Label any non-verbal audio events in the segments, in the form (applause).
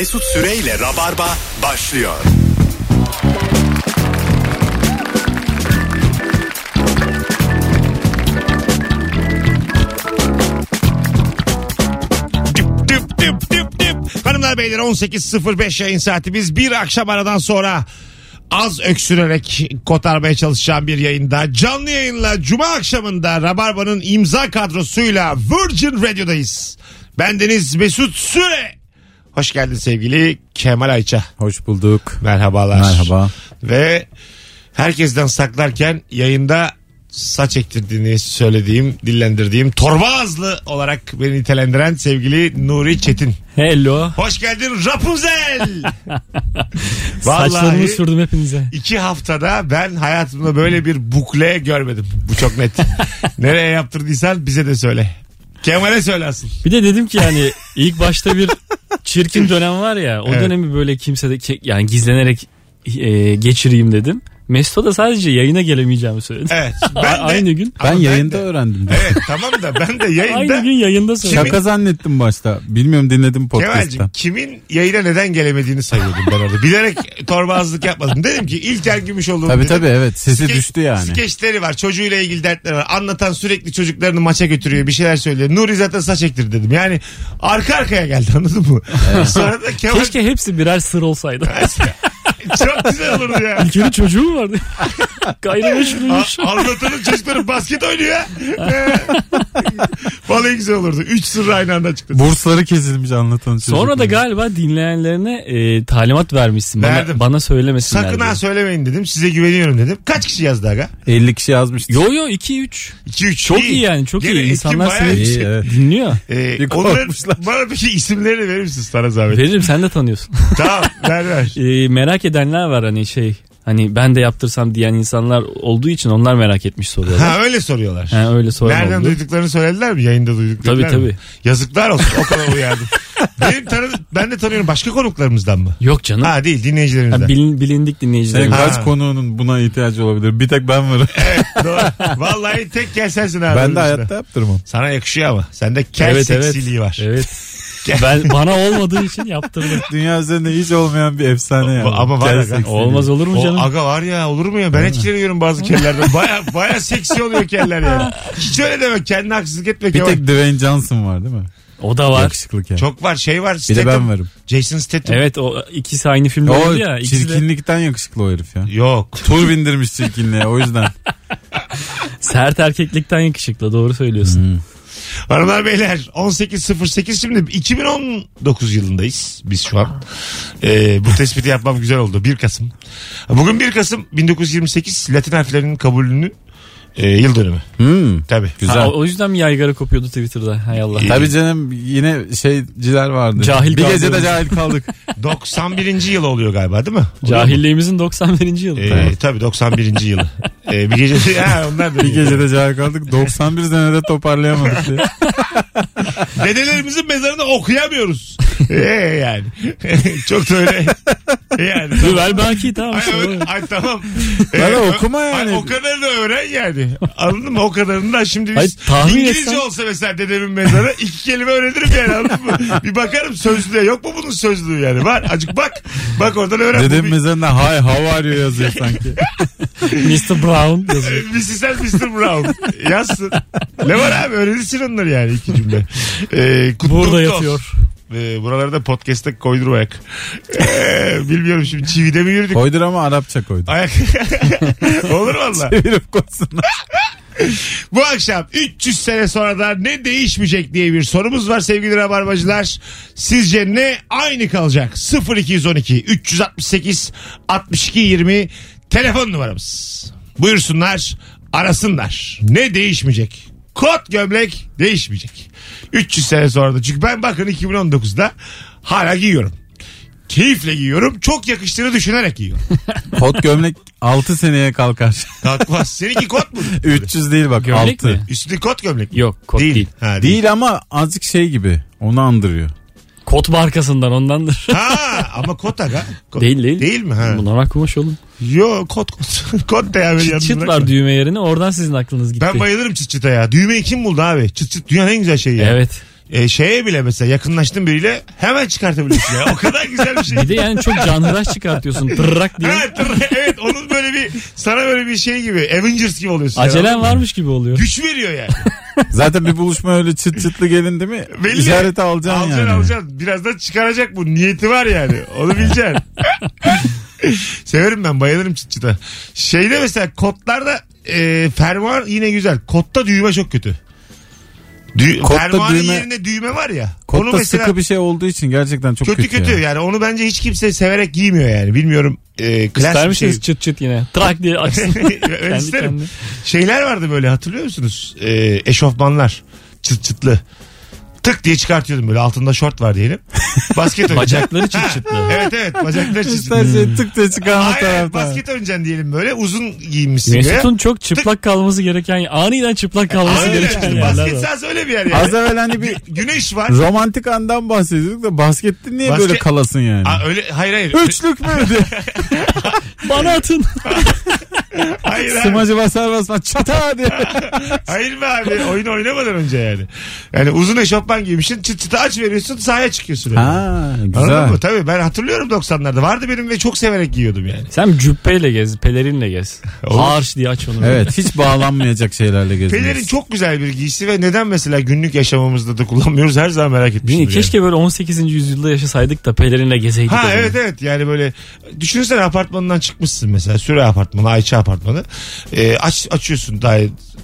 Mesut Süreyle Rabarba başlıyor. Düp. Hanımlar beyler 18.05 yayın saatimiz bir akşam aradan sonra az öksürerek kotarmaya çalışacağım bir yayında canlı yayınla Cuma akşamında Rabarba'nın imza kadrosuyla Virgin Radio'dayız. Bendeniz Mesut Süre. Hoş geldin sevgili Kemal Ayça. Hoş bulduk. Merhabalar. Merhaba. Ve herkesten saklarken yayında saç ektirdiğini söylediğim, dillendirdiğim torba ağızlı olarak beni nitelendiren sevgili Nuri Çetin. Hello. Hoş geldin Rapunzel. (laughs) Saçlarımı sürdüm hepinize. iki haftada ben hayatımda böyle bir bukle görmedim. Bu çok net. (laughs) Nereye yaptırdıysan bize de söyle. Kemal'e söylersin. Bir de dedim ki yani ilk başta bir çirkin dönem var ya o Evet. dönemi böyle kimse de ke- yani gizlenerek e, geçireyim dedim. Mesut'a da sadece yayına gelemeyeceğimi söyledi. Evet. (laughs) Ben de, Aynı gün. Ben Ama yayında de- öğrendim. Evet tamam da ben de yayında Aynı gün yayında söyledim. Şaka zannettim başta. Bilmiyorum dinledim Kemal'cim podcast'ta. kimin yayına neden gelemediğini sayıyordum ben orada. Bilerek torbazlık yapmadım. Dedim ki İlker Gümüşoğlu. Tabii dedim. tabii evet sesi Skeç- düştü yani. Skeçleri var. Çocuğuyla ilgili dertleri var. Anlatan sürekli çocuklarını maça götürüyor. Bir şeyler söylüyor. Nuri zaten saç ektir dedim. Yani arka arkaya geldi anladın mı? Sonra da Kemal Keşke hepsi birer sır olsaydı. (laughs) (laughs) çok güzel olurdu ya. İlker'in çocuğu mu vardı? (laughs) Gayrimeşruymuş. A- Anlatanın çocukları basket oynuyor ya. (laughs) Vallahi güzel olurdu. Üç sır aynı anda çıktı. Bursları kesilmiş anlatan çocuk. Sonra da galiba dinleyenlerine e, talimat vermişsin. Verdim. Bana, bana söylemesinler. Sakın diye. ha söylemeyin dedim. Size güveniyorum dedim. Kaç kişi yazdı aga? 50 kişi yazmıştı. Yo yo 2-3. 2-3. Çok iyi yani, çok iyi. İnsanlar seni- İyi, evet. Dinliyor. Ee, Bir onların, korkmuşlar. bana peki isimlerini verir misin sana zahmet? Veririm sen de tanıyorsun. tamam ver ver. E, merak edenler var hani şey hani ben de yaptırsam diyen insanlar olduğu için onlar merak etmiş soruyorlar. Ha öyle soruyorlar. Ha, öyle soran Nereden oldu. duyduklarını söylediler mi? Yayında duyduklarını. Tabii, tabii. Yazıklar olsun o kadar uyardım. (laughs) Benim tanıdım, ben de tanıyorum başka konuklarımızdan mı? Yok canım. Ha değil dinleyicilerimizden. Ha, bilin- bilindik dinleyicilerim. Senin kaç konuğunun buna ihtiyacı olabilir? Bir tek ben varım. Doğru. Vallahi tek kel sensin abi. ben de hayatta yaptırmam. Sana yakışıyor ama. Sende kel evet evet. seksiliği var. Evet. (laughs) ben bana olmadığı için yaptırdım. Dünya üzerinde hiç olmayan bir efsane yani. Ama var Gel aga. seksiliği. Olmaz olur mu O canım? aga var ya olur mu ya ben etkileniyorum bazı kellerden. Baya baya seksi oluyor keller yani. Hiç öyle deme kendine haksızlık etme Bir tek Dwayne Johnson var değil mi? O da var. Yakışıklı kel. Çok var şey var. Bir de Statham. ben varım. Jason Statham. Evet o ikisi aynı filmde O ya. İkisi de çirkinlikten yakışıklı o herif ya. Yok. Tur bindirmiş çirkinliğe o yüzden. (laughs) sert erkeklikten yakışıklı doğru söylüyorsun. Hanımlar beyler 18.08 şimdi 2019 yılındayız biz şu an. Ee, bu tespiti yapmam güzel oldu. 1 Kasım. Bugün 1 Kasım 1928 Latin harflerinin kabulünün e, yıl dönümü. Hmm, Tabii. güzel. Ha, o, yüzden mi yaygara kopuyordu Twitter'da? Hay Allah. İyi. Tabii canım yine şeyciler vardı. Cahil bir kaldı. gecede cahil kaldık. (laughs) 91. yıl oluyor galiba değil mi? Cahilliğimizin 91. yılı. Ee, tabii 91. yılı. (laughs) Ee, bir gece (laughs) ha, onlar da bir gecede cahil kaldık. 91 senede toparlayamadık diye. (laughs) Dedelerimizin mezarını okuyamıyoruz. Ee, yani. (laughs) Çok da öyle. Yani. Dur ver belki tamam. Ay, ö- o. ay tamam. Ee, okuma ay, yani. o kadarını öğren yani. Anladın mı? O kadarını da şimdi biz Ay, tahmin İngilizce etsen- olsa mesela dedemin mezarı iki kelime öğrenirim yani anladın mı? Bir bakarım sözlüğe. Yok mu bunun sözlüğü yani? Var. Acık bak. Bak oradan öğren. Dedem Bu bir- mezarında hi how are you yazıyor sanki. Mr. Brown (laughs) yazıyor. Mrs. and Mr. Brown. Yazsın. Ne var abi öğrenirsin onları yani iki cümle. Ee, kutlu Burada yatıyor. olsun. Ee, buralarda podcast'ta koydurmayak. Ee, bilmiyorum şimdi çivide mi yürüdük? Koydur ama Arapça koydur. Ayak. (laughs) Olur valla. Çevirip koysunlar. (laughs) Bu akşam 300 sene sonra da ne değişmeyecek diye bir sorumuz var sevgili rabarbacılar. Sizce ne aynı kalacak? 0212 368 62 20 telefon numaramız. Buyursunlar arasınlar. Ne değişmeyecek? Kot gömlek değişmeyecek. 300 sene sonra da çünkü ben bakın 2019'da hala giyiyorum. Keyifle giyiyorum. Çok yakıştığını düşünerek giyiyorum. (laughs) Kot gömlek 6 seneye kalkar. Kalkmaz. Seninki kot mu? (laughs) 300 değil bak Gömlek 6. mi? Üstündeki kot gömlek mi? Yok kot değil. Ha, değil. Değil ama azıcık şey gibi. Onu andırıyor. Kot markasından ondandır. (laughs) Ha ama kot aga. Kot- değil değil. Değil mi? Ha. Bu normal kumaş oğlum. Yo kot kot. (laughs) kot da ya beni Çıt var düğme yerine oradan sizin aklınız gitti. Ben bayılırım çıt çıta ya. Düğmeyi kim buldu abi? Çıt çıt dünyanın en güzel şeyi ya. Evet. e, şeye bile mesela yakınlaştın biriyle hemen çıkartabiliyorsun ya. O kadar güzel bir (laughs) şey. Bir de yani çok canhıraş çıkartıyorsun. Tırrak diye. Ha, tır- evet onun böyle bir sana böyle bir şey gibi Avengers gibi oluyorsun. Acelen varmış gibi oluyor. Güç veriyor yani. Zaten bir buluşma öyle çıt çıtlı gelin değil mi? Belli. İşareti alacaksın, alacaksın, yani. Alacaksın Birazdan çıkaracak bu. Niyeti var yani. Onu bileceksin. (laughs) Severim ben bayılırım çıt çıta. Şeyde mesela kodlarda e, fermuar yine güzel. Kodda düğme çok kötü. Dü Kodda fermuarın düğme- yerine düğme var ya. Kodda onu mesela sıkı bir şey olduğu için gerçekten çok kötü kötü. kötü, ya. yani onu bence hiç kimse severek giymiyor yani. Bilmiyorum. E, klas İster bir şey. misiniz çıt çıt yine? Trak diye (laughs) açsın. ben Kendi isterim. kendine. Şeyler vardı böyle hatırlıyor musunuz? E, eşofmanlar. Çıt çıtlı. Tık diye çıkartıyordum böyle altında şort var diyelim. Basket (laughs) oynayacaksın. Bacakları çıt çıtlı. (laughs) Evet evet bacakları çıt çıtlı. şey tık diye çıkarma Hayır tarafta. basket oynayacaksın diyelim böyle uzun giyinmişsin. Mesut'un çok çıplak kalması gereken, aniden çıplak kalması Aynen. gereken yerler Basket sahası öyle bir yer yani. Az evvel hani bir Güneş var. romantik andan bahsediyorduk da baskette niye Basket- böyle kalasın yani? Aa, öyle hayır hayır. Üçlük müydü? (laughs) Bana atın. Hayır abi. Smacı basar basmaz çata diye. (laughs) Hayır be abi. Oyun oynamadan önce yani. Yani uzun eşofman giymişsin. Çıt çıtı aç veriyorsun sahaya çıkıyorsun. öyle. ha Anladın güzel. mı? Tabii ben hatırlıyorum 90'larda. Vardı benim ve çok severek giyiyordum yani. Sen cübbeyle gez, pelerinle gez. (laughs) Olur. Harş diye aç onu. Evet (laughs) hiç bağlanmayacak şeylerle gezmek. Pelerin çok güzel bir giysi ve neden mesela günlük yaşamımızda da kullanmıyoruz her zaman merak etmiştim. Değil mi? Keşke böyle 18. yüzyılda yaşasaydık da pelerinle gezeydik. Ha o zaman. evet evet yani böyle düşünsene apartmandan çıkmışsın mesela Süre apartmanı Ayça apartmanı Ee, aç açıyorsun daha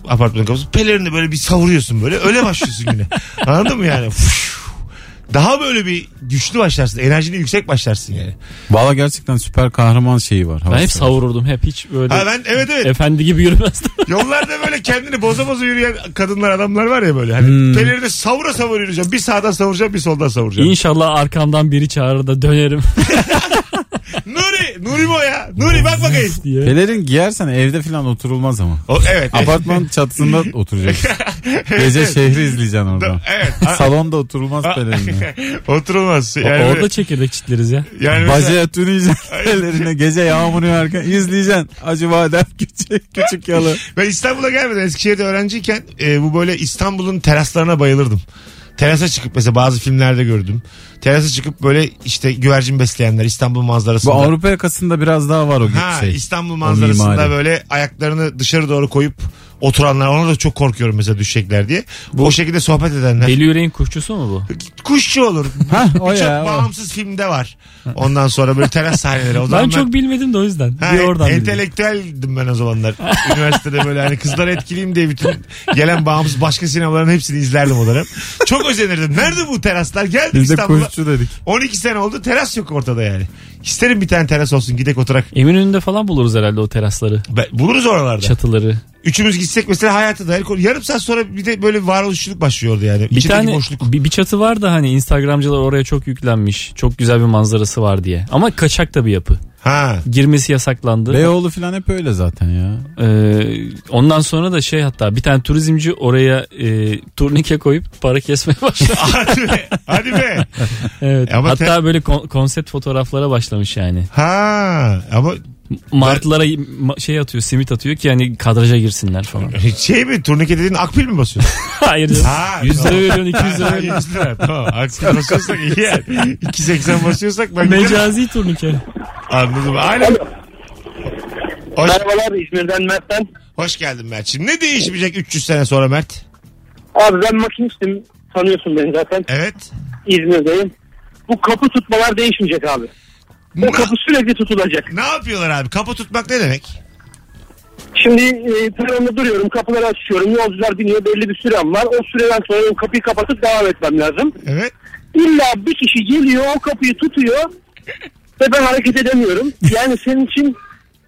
apartmanın kapısını pelerini böyle bir savuruyorsun böyle öyle başlıyorsun güne (laughs) anladın mı yani Fuş. daha böyle bir güçlü başlarsın enerjini yüksek başlarsın yani Valla gerçekten süper kahraman şeyi var. Ben hep havası var. savururdum. Hep hiç böyle ha ben evet evet efendi gibi yürümezdim. (laughs) yollarda böyle kendini boza boza yürüyen kadınlar adamlar var ya böyle hani Hmm. pelerini savura savura yürüyeceğim bir sağdan savuracağım bir soldan savuracağım İnşallah arkamdan biri çağırır da dönerim (laughs) Nuri Nuri mi o ya Nuri bak bakayım. Pelerin giyersen evde falan oturulmaz ama. o, evet Apartman (laughs) çatısında oturacaksın. Gece şehri izleyeceksin orada. evet (laughs) Salonda oturulmaz pelerinle. (laughs) Oturulmaz. Yani Orada böyle- çekirdek çitleriz ya. yani mesela- Bacaya tüneyeceksin pelerine. Gece yağmur yağarken izleyeceksin. Acı badem küçük, küçük yalı. ben İstanbul'a gelmeden Eskişehir'de öğrenciyken e, bu böyle İstanbul'un teraslarına bayılırdım. Terasa çıkıp mesela bazı filmlerde gördüm. Terasa çıkıp böyle işte güvercin besleyenler İstanbul manzarasında. Bu Avrupa yakasında biraz daha var o ha, şey. İstanbul manzarasında böyle ayaklarını dışarı doğru koyup oturanlar ona da çok korkuyorum mesela düşecekler diye. o şekilde sohbet edenler. Deli yüreğin kuşçusu mu bu? Kuşçu olur. (laughs) Ha, o Birçok ya, o. bağımsız filmde var. Ondan sonra böyle teras sahneleri. O Ben zaman çok bilmedim de o yüzden. Ha, bir oradan entelektüeldim ben o zamanlar. (laughs) Üniversitede böyle hani kızları etkileyeyim diye bütün gelen bağımsız başka sinemaların hepsini izlerdim o dönem. Çok özenirdim. Nerede bu teraslar? Geldim Biz de İstanbul'a. kuşçu dedik. 12 sene oldu teras yok ortada yani. İsterim bir tane teras olsun gidek oturak. Eminönü'nde falan buluruz herhalde o terasları. Be- buluruz oralarda. Çatıları. Üçümüz gitsek mesela hayata dair konu. Yarım saat sonra bir de böyle varoluşçuluk başlıyordu yani. Bir İçindeki tane boşluk. bir, bir çatı var da hani Instagramcılar oraya çok yüklenmiş. Çok güzel bir manzarası var diye. Ama kaçak da bir yapı. Ha. Girmesi yasaklandı. Beyoğlu falan hep öyle zaten ya. Ee, ondan sonra da şey hatta bir tane turizmci oraya e, turnike koyup para kesmeye başladı. (laughs) Hadi be. Hadi be. evet. Ama hatta te- böyle kon- konsept fotoğraflara başlamış yani. Ha. Ama Martılara ma- şey atıyor, simit atıyor ki hani kadraja girsinler falan. (laughs) şey mi turnike dediğin akbil mi basıyorsun? (laughs) Hayır. canım. Ha, 100 lira veriyorsun, 200 lira veriyorsun. 100 lira. Tamam. Akbil basıyorsak iyi yani. 2.80 basıyorsak ben giderim. Mecazi turnike. Anladım. Alo. Hoş, Merhabalar İzmir'den Mert'ten. hoş geldin Mert'ciğim. Ne değişmeyecek 300 sene sonra Mert? Abi ben makinistim. Tanıyorsun beni zaten. Evet. İzmir'deyim. Bu kapı tutmalar değişmeyecek abi. O kapı sürekli tutulacak. ne yapıyorlar abi? Kapı tutmak ne demek? Şimdi e, peronda duruyorum. Kapıları açıyorum. Yolcular biniyor. Belli bir sürem var. O süreden sonra o kapıyı kapatıp devam etmem lazım. Evet. İlla bir kişi geliyor. O kapıyı tutuyor. Ve ben hareket edemiyorum. Yani senin için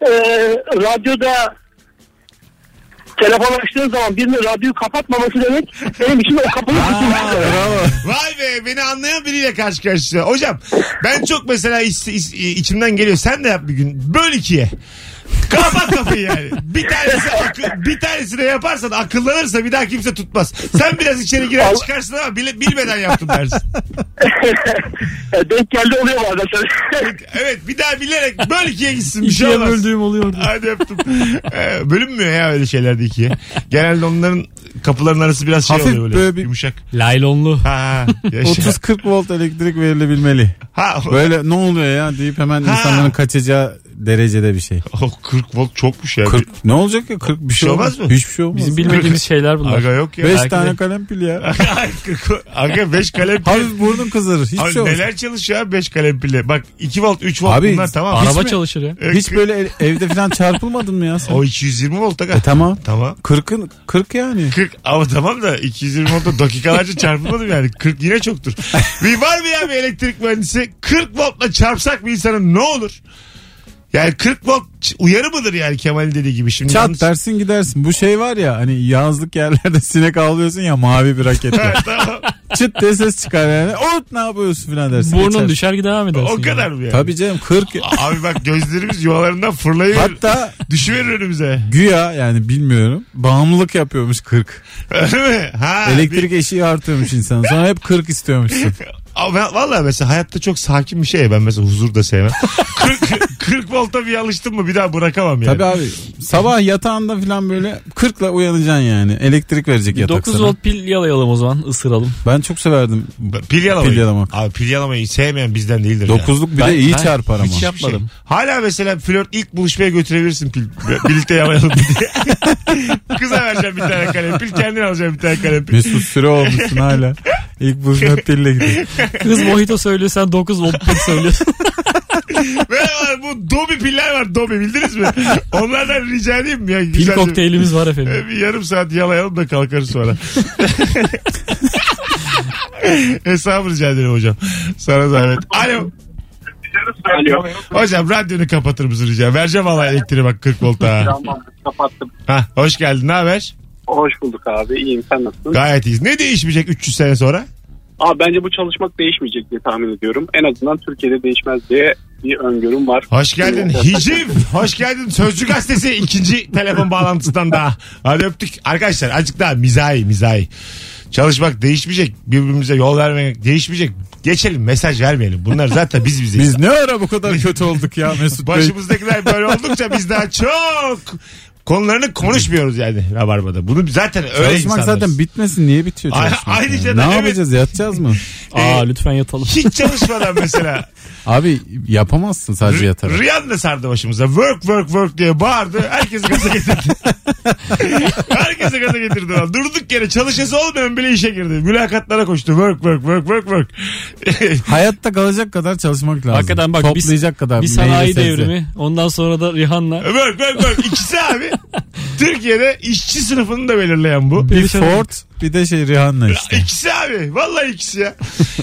e, radyoda telefon açtığın zaman birinin radyoyu kapatmaması demek benim için o demek. Bravo. Vay be beni anlayan biriyle karşı karşıya. Hocam ben çok mesela is- is- içimden geliyor. Sen de yap bir gün. Böl ikiye. Kapat kapıyı yani. Bir tanesi akı- bir tanesini yaparsan akıllanırsa bir daha kimse tutmaz. Sen biraz içeri girer Allah- çıkarsın ama bile, bilmeden yaptım dersin. E, (laughs) Denk geldi oluyor bazen. Evet bir daha bilerek böl ikiye gitsin bir şey İkiye olmaz. böldüğüm oluyordu. Hadi öptüm. Ee, bölünmüyor ya öyle şeylerde ikiye. Genelde onların kapıların arası biraz şey Hafif oluyor böyle, böyle bir- yumuşak. Laylonlu. Ha, ha, yaşa. 30-40 volt elektrik verilebilmeli. Ha, Böyle ne oluyor ya deyip hemen Ha. insanların kaçacağı derecede bir şey. o 40 volt çokmuş ya. 40 ne olacak ya 40 bir şey olmaz mı? Hiçbir şey olmaz. Bizim bilmediğimiz şeyler bunlar. Aga yok ya. 5 Belki tane de- kalem pil ya. Ay, 40 Aga 5 kalem pil. Hafif burnun kızarır. Hiçbir Abi şey olmaz. neler çalışıyor abi 5 kalem pille. Bak 2 volt 3 volt Abi, bunlar tamam. Araba mi? çalışır ya. E, Hiç böyle ev- evde falan çarpılmadın mı ya sen? O 220 volt aga. E tamam. Tamam. 40'ın 40 yani. 40 ama tamam da 220 voltta dakikalarca çarpılmadım yani. 40 yine çoktur. bir var mı ya bir elektrik mühendisi? 40 voltla çarpsak bir insanın ne olur? Yani 40 volt uyarı mıdır yani Kemal'in dediği gibi? Şimdi Çat yalnız- dersin gidersin. Bu şey var ya hani yazlık yerlerde (laughs) sinek avlıyorsun ya mavi bir raketle. (laughs) tamam. Çıt diye ses çıkar yani. Ot ne yapıyorsun falan dersin. Burnun Geçer. düşer ki devam edersin. O yani. kadar mı yani? Tabii canım 40. (laughs) Abi bak gözlerimiz yuvalarından fırlayıverir. Hatta Düşüverir önümüze. güya yani bilmiyorum bağımlılık yapıyormuş 40. Öyle mi? Ha, Elektrik eşiği artıyormuş insan. Sonra hep 40 istiyormuşsun. Vallahi mesela hayatta çok sakin bir şey. ya. Ben mesela huzur da sevmem. (laughs) 40, 40 volta bir alıştım mı bir daha bırakamam yani. Tabii abi sabah yatağında falan böyle 40'la uyanacaksın yani. Elektrik verecek Bir yatak 9 sana. volt pil yalayalım o zaman ısıralım. Ben çok severdim. Pil yalamayı. Pil yalamak. Abi pil yalamayı sevmeyen bizden değildir ya. Dokuzluk bir Ben- de iyi ben çarpar ama. Hiç yapmadım. Şey, hala mesela flört ilk buluşmaya götürebilirsin pil. Birlikte yalayalım diye. (laughs) Kıza vereceğim bir tane kalem pil. Kendin alacaksın bir tane kalem pil. Mesut Süre olmuşsun hala. İlk buluşma pille gidiyor. Kız mojito söylüyor sen 9 volt pil söylüyorsun. (laughs) Ve var, bu Dobi piller var Dobi bildiniz mi? Onlardan rica edeyim mi? Ya, pil güzelce- kokteylimiz var efendim. E, Bir yarım saat yalayalım da kalkarız sonra. (laughs) Hesabı rica ederim hocam. Sana zahmet. Alo. Alo. Hocam radyonu kapatır mısın rica? Vereceğim valla elektriği bak 40 volta. Tamam kapattım. Ha, hoş geldin ne haber? Hoş bulduk abi. İyiyim sen nasılsın? Gayet iyiyiz. Ne değişmeyecek 300 sene sonra? Abi bence bu çalışmak değişmeyecek diye tahmin ediyorum. En azından Türkiye'de değişmez diye bir öngörüm var. Hoş geldin Hicim. Hoş geldin Sözcü Gazetesi ikinci telefon bağlantısından daha. Hadi öptük. Arkadaşlar azıcık daha mizahi mizahi. Çalışmak değişmeyecek. Birbirimize yol vermek değişmeyecek. Geçelim mesaj vermeyelim. Bunlar zaten biz bizeyiz. Biz ne ara bu kadar kötü olduk ya Mesut Bey? Başımızdakiler böyle oldukça biz daha çok konularını konuşmuyoruz yani Rabarba'da. Bunu zaten öyle Çalışmak insanlarız. zaten bitmesin. Niye bitiyor çalışmak? ayrıca ya? da Ne evet. yapacağız? Yatacağız mı? (laughs) Aa lütfen yatalım. Hiç çalışmadan mesela. (laughs) Abi yapamazsın sadece yatarak. Riyan da sardı başımıza. Work work work diye bağırdı. Herkesi gaza getirdi. (laughs) Herkesi gaza getirdi. lan. Durduk yere çalışası olmayan bile işe girdi. Mülakatlara koştu. Work work work work work. Hayatta kalacak kadar çalışmak lazım. Hakikaten bak bir- Toplayacak kadar. Bir meyve sanayi sebze. devrimi. Ondan sonra da Rihanna. work work work. İkisi abi. Türkiye'de işçi sınıfını da belirleyen bu. Bir Ford bir de şey Rihanna işte. İkisi abi. Vallahi ikisi ya.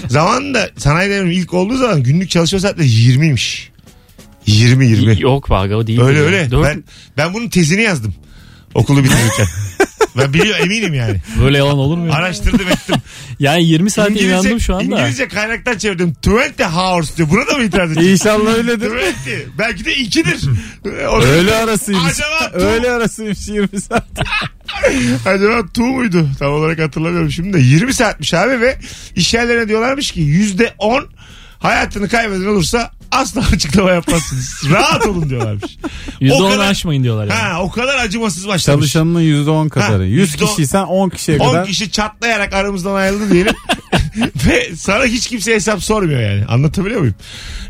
Zamanında sanayi devrimi ilk olduğu zaman günlük çalışma saatleri 20'ymiş. 20 20. Yok be aga o değil. Öyle öyle. Ben ben bunun tezini yazdım. Okulu bitirirken. (laughs) ben biliyorum eminim yani. Böyle yalan olur mu? ya? Araştırdım ettim. (laughs) Yani 20 saate inandım şu anda. İngilizce kaynaktan çevirdim. 20 hours diyor. Buna da mı itiraz ediyorsun? İnşallah öyledir. 20. Belki de 2'dir. O- Öyle arasıymış. Acaba tu- Öyle arasıymış 20 saat. (laughs) Acaba tu muydu? Tam olarak hatırlamıyorum şimdi de. 20 saatmiş abi ve iş yerlerine diyorlarmış ki %10 hayatını kaybeden olursa asla açıklama yapmazsınız. (laughs) Rahat olun diyorlarmış. %10 O kadar- aşmayın diyorlar yani. Ha o kadar acımasız başlamış. Çalışanının %10 kadarı. Ha, 100 %10 kişiysen 10 kişiye 10 kadar. kişi çatlayarak aramızdan ayrıldı diyelim. (laughs) Ve sana hiç kimse hesap sormuyor yani. Anlatabiliyor muyum?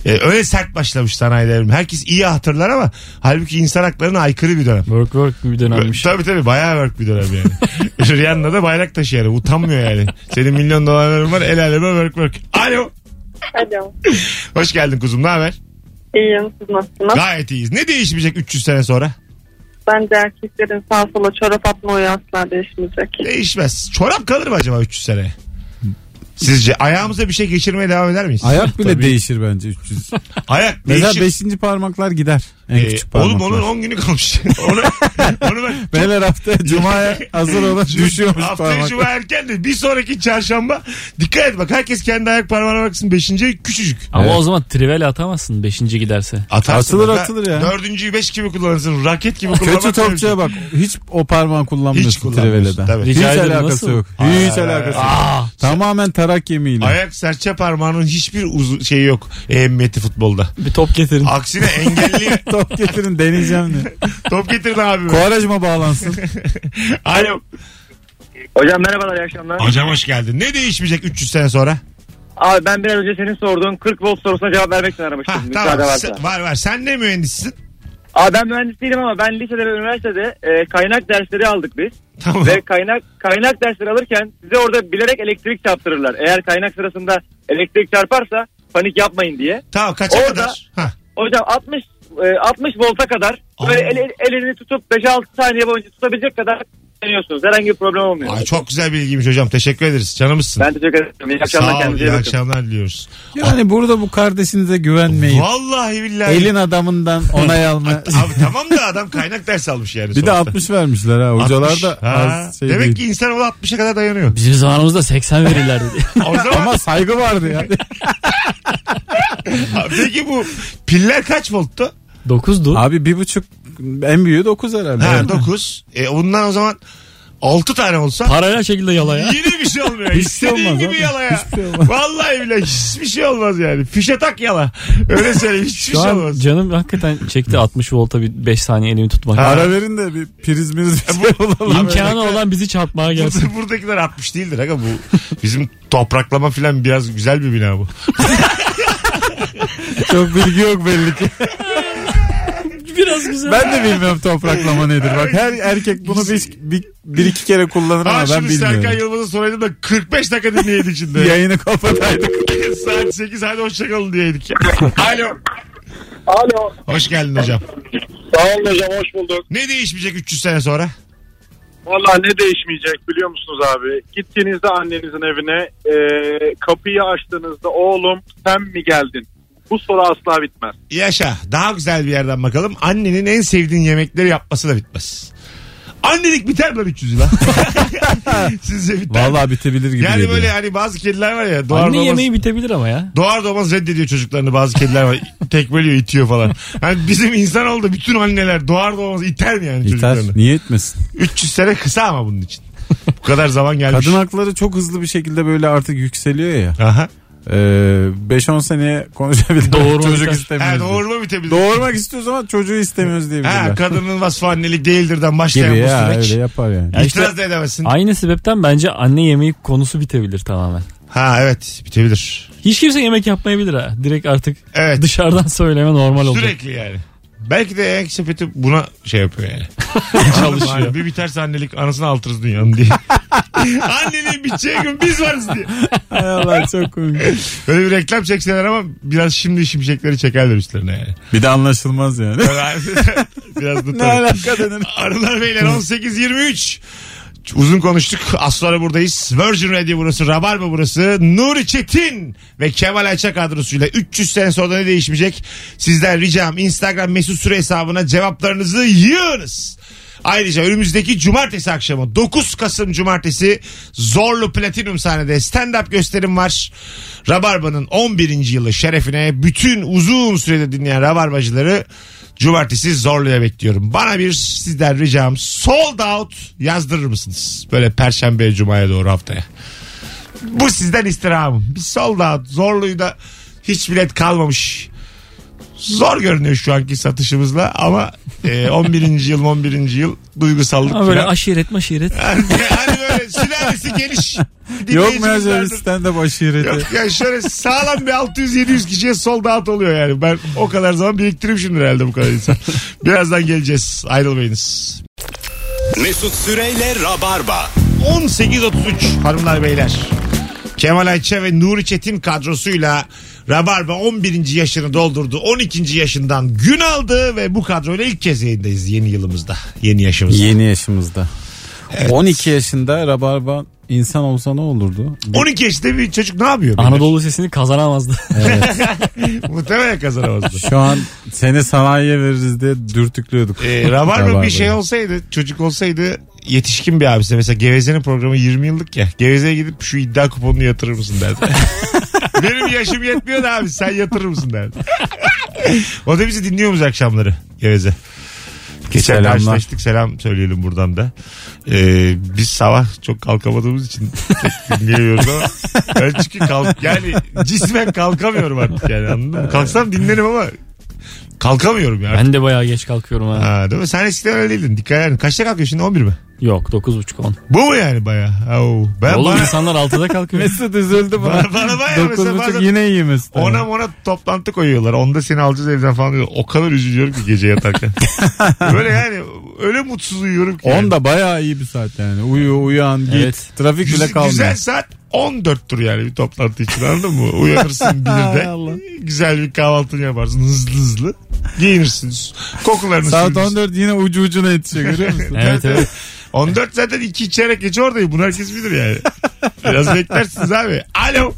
Ee, öyle sert başlamış sanayi devrimi. Herkes iyi hatırlar ama halbuki insan haklarına aykırı bir dönem. Work work bir dönemmiş. Tabii tabii bayağı work bir dönem yani. (laughs) Rihanna da bayrak taşıyor yani. Utanmıyor yani. Senin milyon dolarların var el aleme work work. Alo. Alo. Hoş geldin kuzum ne haber? İyiyim siz nasılsınız? Gayet iyiyiz. Ne değişmeyecek 300 sene sonra? Bence erkeklerin sağa sola çorap atma oyu asla değişmeyecek. Değişmez. Çorap kalır mı acaba 300 sene? Sizce ayağımıza bir şey geçirmeye devam eder miyiz? Ayak bile Tabii. değişir bence 300. Ayak Mesela değişir. 5. parmaklar gider. En Ee, küçük oğlum parmaklar. onun 10 günü kalmış. (laughs) onu, onu ben Beyler haftaya Cuma'ya hazır olun düşüyormuş Haftaya parmaklar. cuma erken de bir sonraki çarşamba dikkat et bak herkes kendi ayak parmağına baksın. Beşinci küçücük. Ama Evet. o zaman trivel atamazsın 5. giderse. Atarsın Atılır, atılır ya. Dördüncüyü beş gibi kullanırsın. Raket gibi kullanmak. Kötü topçuya bak. Hiç o parmağı Hiç kullanmıyorsun Trivel'den. tabii. Hiç ederim, alakası nasıl? yok. Hiç alakası yok. Aa, Tamamen tarak yemeğiyle. Ayak serçe parmağının hiçbir uzu, şeyi yok. Ehemmiyeti futbolda. bir top getirin. Aksine engelli (laughs) Top getirin deneyeceğim de. top getirin abi. Kovarajma bağlansın. (laughs) Alo. Hocam merhabalar iyi akşamlar. Hocam hoş geldin. Ne değişmeyecek 300 sene sonra? Abi ben biraz önce senin sorduğun 40 volt sorusuna cevap vermek için aramıştım. Ha, tamam. varsa. Sen- var var. Sen ne mühendissin? Abi ben mühendis değilim ama ben lisede ve üniversitede e, kaynak dersleri aldık biz. Tamam. Ve kaynak kaynak dersleri alırken size orada bilerek elektrik çarptırırlar. Eğer kaynak sırasında elektrik çarparsa panik yapmayın diye. Tamam kaça Orada- kadar? Ha. Hocam 60 e, 60 volta kadar böyle Aa. el, el- elini tutup 5-6 saniye boyunca tutabilecek kadar deniyorsunuz. Herhangi bir problem olmuyor. Ay, çok güzel bilgiymiş hocam. Teşekkür ederiz. Canımızsın. Ben teşekkür ederim. İyi akşamlar Sağ ol. kendinize İyi bakın. akşamlar diliyoruz. Yani burada bu kardeşinize güvenmeyin. Vallahi billahi. Elin adamından onay alma. (laughs) Abi tamam da adam kaynak ders almış yani. bir de sonuçta. 60 vermişler ha. Hocalar 60. da Ha, az şey Demek değil. ki insanoğlu 60'a kadar dayanıyor. Bizim zamanımızda 80 verirlerdi. (laughs) O zaman Ama saygı vardı ya. (laughs) peki bu piller kaç volttu? 9'du. Abi bir buçuk en büyüğü 9 herhalde. Ha 9. E bundan o zaman 6 tane olsa Parayla şekilde yala ya. yine bir şey olmuyor. (laughs) Hiçbir şey olmaz gibi abi. yala ya. Hiçbir şey olmaz. Vallahi bile hiçbir şey olmaz yani. Fişe tak yala. Öyle söyleyeyim hiçbir Şu şey an olmaz. canım hakikaten çekti 60 volta bir 5 saniye elimi tutmak. Ara verin de bir priz miriz bir şey bulalım. İmkanı olan bizi çarpmaya gelsin. Burada- Buradakiler 60 değildir aga bu bizim topraklama falan biraz güzel bir bina bu. Çok bilgi yok belli ki. (laughs) Biraz güzel. Ben de bilmiyorum topraklama (laughs) nedir. Bak her erkek bunu bir, bir, bir iki kere kullanır ama ben şunu Serkan bilmiyorum. Yılmaz'a soraydım da 45 dakika dinleyedik şimdi. (laughs) Yayını kapataydık. (laughs) Saat 8 hadi hoşçakalın diyeydik. Alo. Alo. Hoş geldin hocam. Sağ olun hocam hoş bulduk. Ne değişmeyecek 300 sene sonra? Valla ne değişmeyecek biliyor musunuz abi? Gittiğinizde annenizin evine e, kapıyı açtığınızda oğlum sen mi geldin? Bu soru asla bitmez. Yaşa. Daha güzel bir yerden bakalım. Annenin en sevdiğin yemekleri yapması da bitmez. Annelik biter mi lan 300 yıla? (laughs) Sizce biter mi? Vallahi bitebilir gibi Yani geliyor. böyle hani bazı kediler var ya doğar Anne doğmaz, yemeği bitebilir ama ya. doğar doğmaz reddediyor çocuklarını bazı kediler var. (laughs) Tekmeliyor itiyor falan. Hani bizim insan oldu bütün anneler doğar doğmaz iter mi yani İter. çocuklarını? Niye etmesin? 300 sene kısa ama bunun için. Bu kadar zaman gelmiş. Kadın hakları çok hızlı bir şekilde böyle artık yükseliyor ya. Aha. Ee, 5-10 seneye konuşabilir. Doğurma (laughs) Çocuk. Ha, istemiyoruz. diye. doğurma bitebilir. Doğurmak istiyoruz ama çocuğu istemiyoruz diyebilirler. Ha, kadının vasfı annelik değildirden başlayan gibi bu ya süreç. öyle yapar yani. Ya işte- İtiraz da edemezsin. Aynı sebepten bence anne yemeği konusu bitebilir tamamen. Ha evet bitebilir. Hiç kimse yemek yapmayabilir ha. Direkt artık Evet. dışarıdan söyleme normal oldu. Sürekli yani. Belki de Yankee sepeti buna şey yapıyor yani. (laughs) Çalışıyor. Yani bir biterse annelik anasını altırız dünyanın diye. (laughs) Anneliğin biteceği gün biz varız diye. Hay Allah çok komik. Böyle bir reklam çekseler ama biraz şimdi şimşekleri çekerler üstlerine yani. Bir de anlaşılmaz yani. Böyle- biraz da ne tabii. alaka denir? Arılar beyler 18.23. Uzun konuştuk. Az sonra buradayız. Virgin Radio burası. Rabarba burası. Nuri Çetin ve Kemal Ayça kadrosuyla 300 sene sonra ne değişmeyecek? Sizden ricam Instagram mesut süre hesabına cevaplarınızı yığınız. Ayrıca önümüzdeki cumartesi akşamı 9 Kasım cumartesi Zorlu Platinum sahnede stand-up gösterim var. Rabarba'nın 11. yılı şerefine bütün uzun sürede dinleyen Rabarbacıları cumartesi Zorlu'ya bekliyorum. Bana bir sizden ricam sold out yazdırır mısınız? Böyle perşembe cumaya doğru haftaya. Bu sizden istirhamım. Bir sold out Zorlu'yu da hiç bilet kalmamış. Zor görünüyor şu anki satışımızla ama e, 11. yıl 11. yıl duygusallık Ama böyle falan. aşiret maşiret. Yani, (laughs) hani böyle sülalesi geniş. Yok mu ya şöyle dinleyicimizlerdir. stand-up aşireti? Yok yani şöyle sağlam bir 600-700 kişiye sold out oluyor yani. Ben o kadar zaman biriktirmişimdir herhalde bu kadar insan. Birazdan geleceğiz. Ayrılmayınız. Mesut Süreyle Rabarba. 18.33 hanımlar beyler. Kemal Ayça ve Nuri Çetin kadrosuyla Rabarba 11. yaşını doldurdu. 12. yaşından gün aldı ve bu kadroyla ilk kez yayındayız yeni yılımızda. Yeni yaşımızda. Yeni yaşımızda. 12 yaşında Rabarba insan olsa ne olurdu? 12 yaşında bir çocuk ne yapıyor? beyler? Anadolu sesini kazanamazdı. (laughs) Muhtemelen kazanamazdı. Şu an seni sanayiye veririz diye dürtüklüyorduk. Ee, Rabarba bir şey olsaydı çocuk olsaydı yetişkin bir abisi mesela Geveze'nin programı 20 yıllık ya Geveze'ye gidip şu iddia kuponunu yatırır mısın derdi. (laughs) Benim yaşım yetmiyor da abi sen yatırır mısın derdi. o da bizi dinliyormuş akşamları Geveze. Geçen Selamlar. karşılaştık selam söyleyelim buradan da. Ee, biz sabah çok kalkamadığımız için çok dinleyemiyoruz ama ben çünkü kalk yani cismen kalkamıyorum artık yani anladın mı? Kalksam dinlerim ama kalkamıyorum ya. ben de bayağı geç kalkıyorum ha. Ha, değil mi? Sen eskiden öyle değildin. Dikkat edin. Kaçta kalkıyorsun şimdi? 11 mi? Yok 9.30-10. Bu mu yani baya? Ben Oğlum bana, insanlar 6'da kalkıyor. (laughs) Mesut üzüldü bana. bana, bana baya mesela bazen yine iyi Mesut. ona ona toplantı koyuyorlar. Onda seni alacağız evden falan diyor. O kadar üzülüyorum ki gece yatarken. (laughs) Böyle yani öyle mutsuz uyuyorum ki. yani. 10 da bayağı iyi bir saat yani. Uyu uyan git. Evet. Trafik bile kalmıyor. güzel saat 14'tür yani bir toplantı için anladın mı? Uyanırsın birde. (laughs) Allah. güzel bir kahvaltını yaparsın hızlı hızlı. Giyinirsiniz. Kokularını Saat sürürsün. 14 yine ucu ucuna yetişiyor görüyor musun? Evet evet. 14 zaten 2 çeyrek geçe oradayım. Bunu herkes bilir yani. Biraz beklersiniz abi. Alo.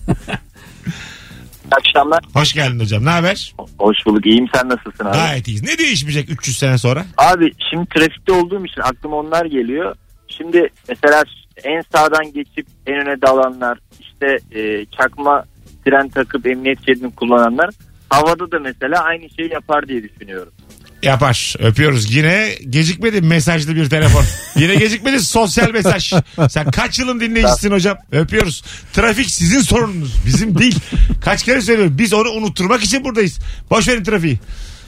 akşamlar. Hoş geldin hocam. Ne haber? Hoş bulduk. İyiyim sen nasılsın abi? Gayet iyiyiz. Ne değişmeyecek 300 sene sonra? Abi şimdi trafikte olduğum için aklıma onlar geliyor. Şimdi mesela en sağdan geçip en öne dalanlar işte e, çakma tren takıp emniyet şeridini kullananlar havada da mesela aynı şeyi yapar diye düşünüyorum. Yapar. Öpüyoruz. Yine gecikmedi mesajlı bir telefon. (laughs) Yine gecikmedi sosyal mesaj. Sen kaç yılın dinleyicisin hocam? Öpüyoruz. Trafik sizin sorununuz. Bizim değil. Kaç kere söylüyorum. Biz onu unutturmak için buradayız. Boş verin trafiği.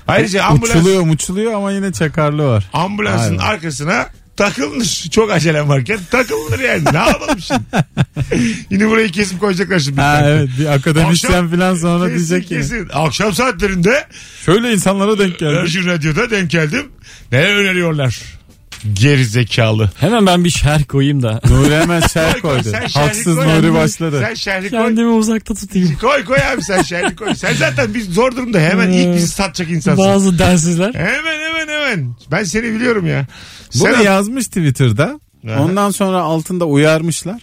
Ayrıca ambulans, Uçuluyor uçuluyor ama yine çakarlı var. ambulansın Aynen. arkasına takılmış. Çok acelem varken takılır yani. Ne yapalım şimdi? (laughs) Yine burayı kesip koyacaklar şimdi. Ha evet bir akademisyen Akşam- falan sonra Kesin, diyecek ki. kesin. Akşam saatlerinde Şöyle insanlara denk geldi. Virgin Radyo'da denk geldim. Ne öneriyorlar? Geri zekalı. Hemen ben bir şerh koyayım da. Nuri hemen şer koydu. Sen şerhi Haksız koy. Nuri başladı. Sen şerhi koy. Kendimi uzakta tutayım. Koy koy abi sen şerhi koy. Sen zaten biz zor durumda hemen ilk bizi satacak insansın. Bazı densizler. Hemen hemen hemen. Ben seni biliyorum ya. Bunu Sen yazmış Twitter'da. Aha. Ondan sonra altında uyarmışlar.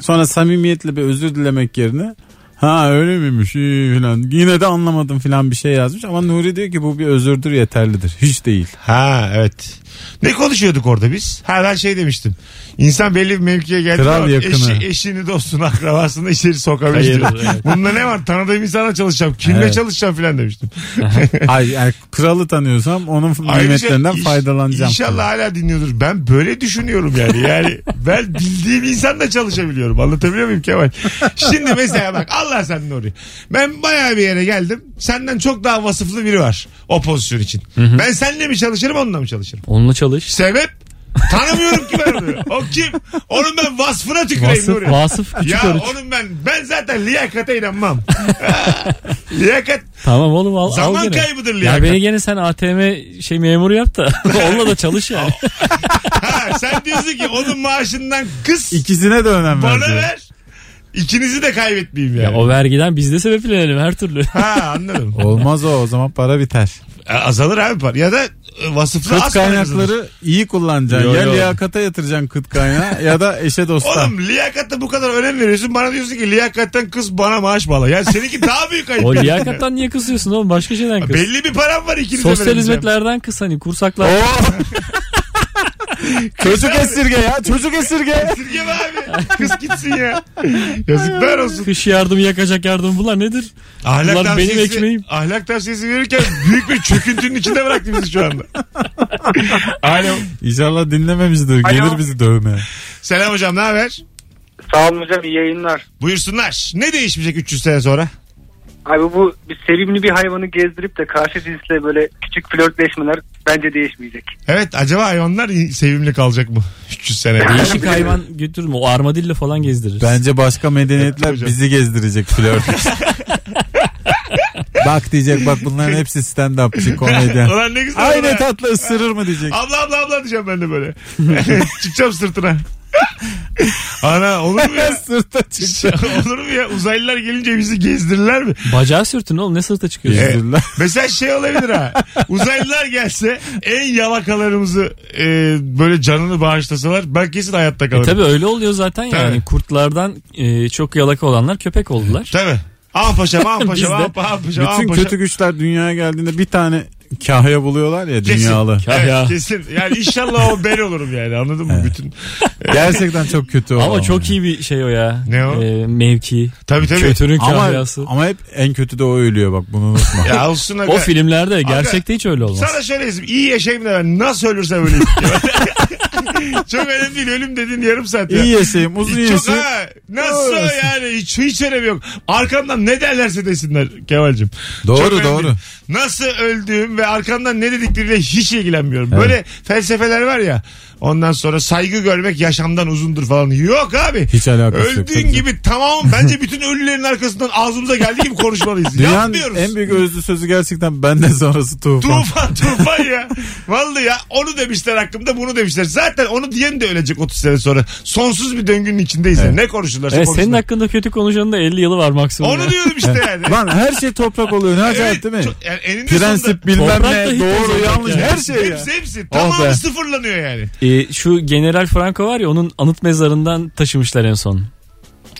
Sonra samimiyetle bir özür dilemek yerine ha öyle miymiş iyi falan. Yine de anlamadım falan bir şey yazmış. Ama Nuri diyor ki bu bir özürdür yeterlidir. Hiç değil. Ha evet. Ne konuşuyorduk orada biz? Ha ben şey demiştim. İnsan belli bir mevkiye geldiği Kral zaman yakını. eşi, eşini, dostunu, akrabasını içeri sokabilir. Hayır, evet. (laughs) Bunda ne var? Tanıdığım insana çalışacağım. Kimle Evet. çalışacağım falan demiştim. (laughs) Ay, yani (laughs) kralı tanıyorsam onun nimetlerinden iş- faydalanacağım. İnşallah hala dinliyordur. Ben böyle düşünüyorum yani. Yani ben bildiğim insanla çalışabiliyorum. Anlatabiliyor muyum Kemal? Şimdi mesela bak Allah sen Nuri. Ben bayağı bir yere geldim. Senden çok daha vasıflı biri var o pozisyon için. Ben seninle mi çalışırım onunla mı çalışırım? Onunla çalış. Sebep? Tanımıyorum ki ben onu. O kim? Onun ben vasfına tüküreyim Vasıf, Nuri. vasıf küçük Ya oruç. onun ben ben zaten liyakata inanmam. (laughs) Liyakat Tamam oğlum al, al zaman gene. kaybıdır Ya liyakat. beni gene sen ATM şey memuru yap da (laughs) onunla da çalış yani. (laughs) Ha, sen diyorsun ki onun maaşından kız İkisine de önem bana verdi. ver. İkinizi de kaybetmeyeyim yani. ya o vergiden biz de sebeplenelim her türlü. Ha anladım. Olmaz o o zaman para biter. E, Azalır abi para. Ya da vasıflı Kıt kaynakları iyi kullanacaksın. Yo, ya yo. liyakata yatıracaksın kıt kaynağı ya da eşe dosta. Oğlum liyakata bu kadar önem veriyorsun. Bana diyorsun ki liyakatten kız bana maaş bağla. Ya seninki daha büyük ayıp. O liyakattan niye kısıyorsun oğlum? Başka şeyden kıs. Belli bir param var ikinize Sosyal hizmetlerden kıs hani kursaklar. (laughs) çocuk esirge ya çocuk esirge. Esirgeme abi. Kız gitsin ya. Yazıklar olsun. Kış yardımı yakacak yardım bunlar nedir? Ahlak Bunlar benim ekmeğim. ahlak tavsiyesi verirken büyük bir çöküntünün içinde bıraktı bizi şu anda. Alo. İnşallah dinlememiştir. Alo. Gelir bizi dövmeye. Selam hocam ne haber? Sağ olun hocam iyi yayınlar. Buyursunlar. Ne değişmeyecek 300 sene sonra? Abi bu bir sevimli bir hayvanı gezdirip de karşı cinsle böyle küçük flörtleşmeler bence değişmeyecek. Evet acaba hayvanlar sevimli kalacak mı? (laughs) 300 sene. Değişik hayvan götürme. O armadillo falan gezdirir. Bence başka medeniyetler hocam. bizi gezdirecek flört. (laughs) bak diyecek bak bunların hepsi stand-upçı komedyen. Ulan ne güzel. Ay ulan. ne tatlı ısırır mı diyecek. Abla abla abla diyeceğim ben de böyle. (laughs) Çıkacağım sırtına. (laughs) Ana olur mu ya? (laughs) Sırta çıktı. (laughs) olur mu ya? Uzaylılar gelince bizi gezdirirler mi? Bacağı sürtün oğlum ne sırta çıkıyorsun? Gezdirirler. Mesela şey olabilir ha. Uzaylılar gelse en yalakalarımızı e, böyle canını bağışlasalar ben kesin hayatta E kalırım. tabi öyle oluyor zaten Tabii. yani. Kurtlardan e, çok yalaka olanlar köpek oldular. Tabii. Aman paşam, Biz paşam, aman paşam, Bütün paşam. kötü güçler dünyaya geldiğinde bir tane kahya buluyorlar ya Kesin. dünyalı. Evet, Ya. kesin. Yani inşallah o ben olurum yani anladın mı? Bütün. Gerçekten çok kötü o. Ama çok iyi bir şey o ya. Ne o? E, mevki. Tabii tabii. Kötünün ama, kahyası. ama hep en kötü de o ölüyor bak bunu unutma. (laughs) Ya olsun aga. O filmlerde gerçekte hiç öyle olmaz. Sana şöyle diyeyim. iyi yaşayayım da ben nasıl ölürsem öleyim. (laughs) Çok önemli değil. Ölüm dediğin yarım saat. ya. İyi yaşayayım uzun Çok yaşayayım. ha. Nasıl Doğru. yani? Hiç, hiç önemi yok. Arkamdan ne derlerse desinler Kemal'cim. Doğru, Çok önemli doğru. değil. Nasıl öldüğüm ve arkamdan ne dedikleriyle hiç ilgilenmiyorum. Böyle felsefeler var ya. Ondan sonra saygı görmek yaşamdan uzundur falan. Yok abi. Hiç alakası yok, Öldüğün gibi tamam bence bütün ölülerin arkasından ağzımıza geldiği gibi konuşmalıyız. Dünyanın Yapmıyoruz. en büyük özlü sözü gerçekten benden sonrası tufan. Tufan tufan ya. Vallahi ya onu demişler hakkımda bunu demişler. Zaten onu diyen de ölecek 30 sene sonra. Sonsuz bir döngünün içindeyiz. ya. Ne konuşurlarsa Evet, senin konuşsunlar. hakkında kötü konuşanın da 50 yılı var maksimum. Onu ya. diyordum işte yani. Lan her şey toprak oluyor ne acayip Evet, değil mi? çok- yani eninde sonunda- Prensip bilmem Toprak da ne doğru yanlış yani. her şey ya. Hepsi hepsi. Oh Tamamı be. sıfırlanıyor yani. Ee, şu General Franco var ya onun anıt mezarından taşımışlar en son.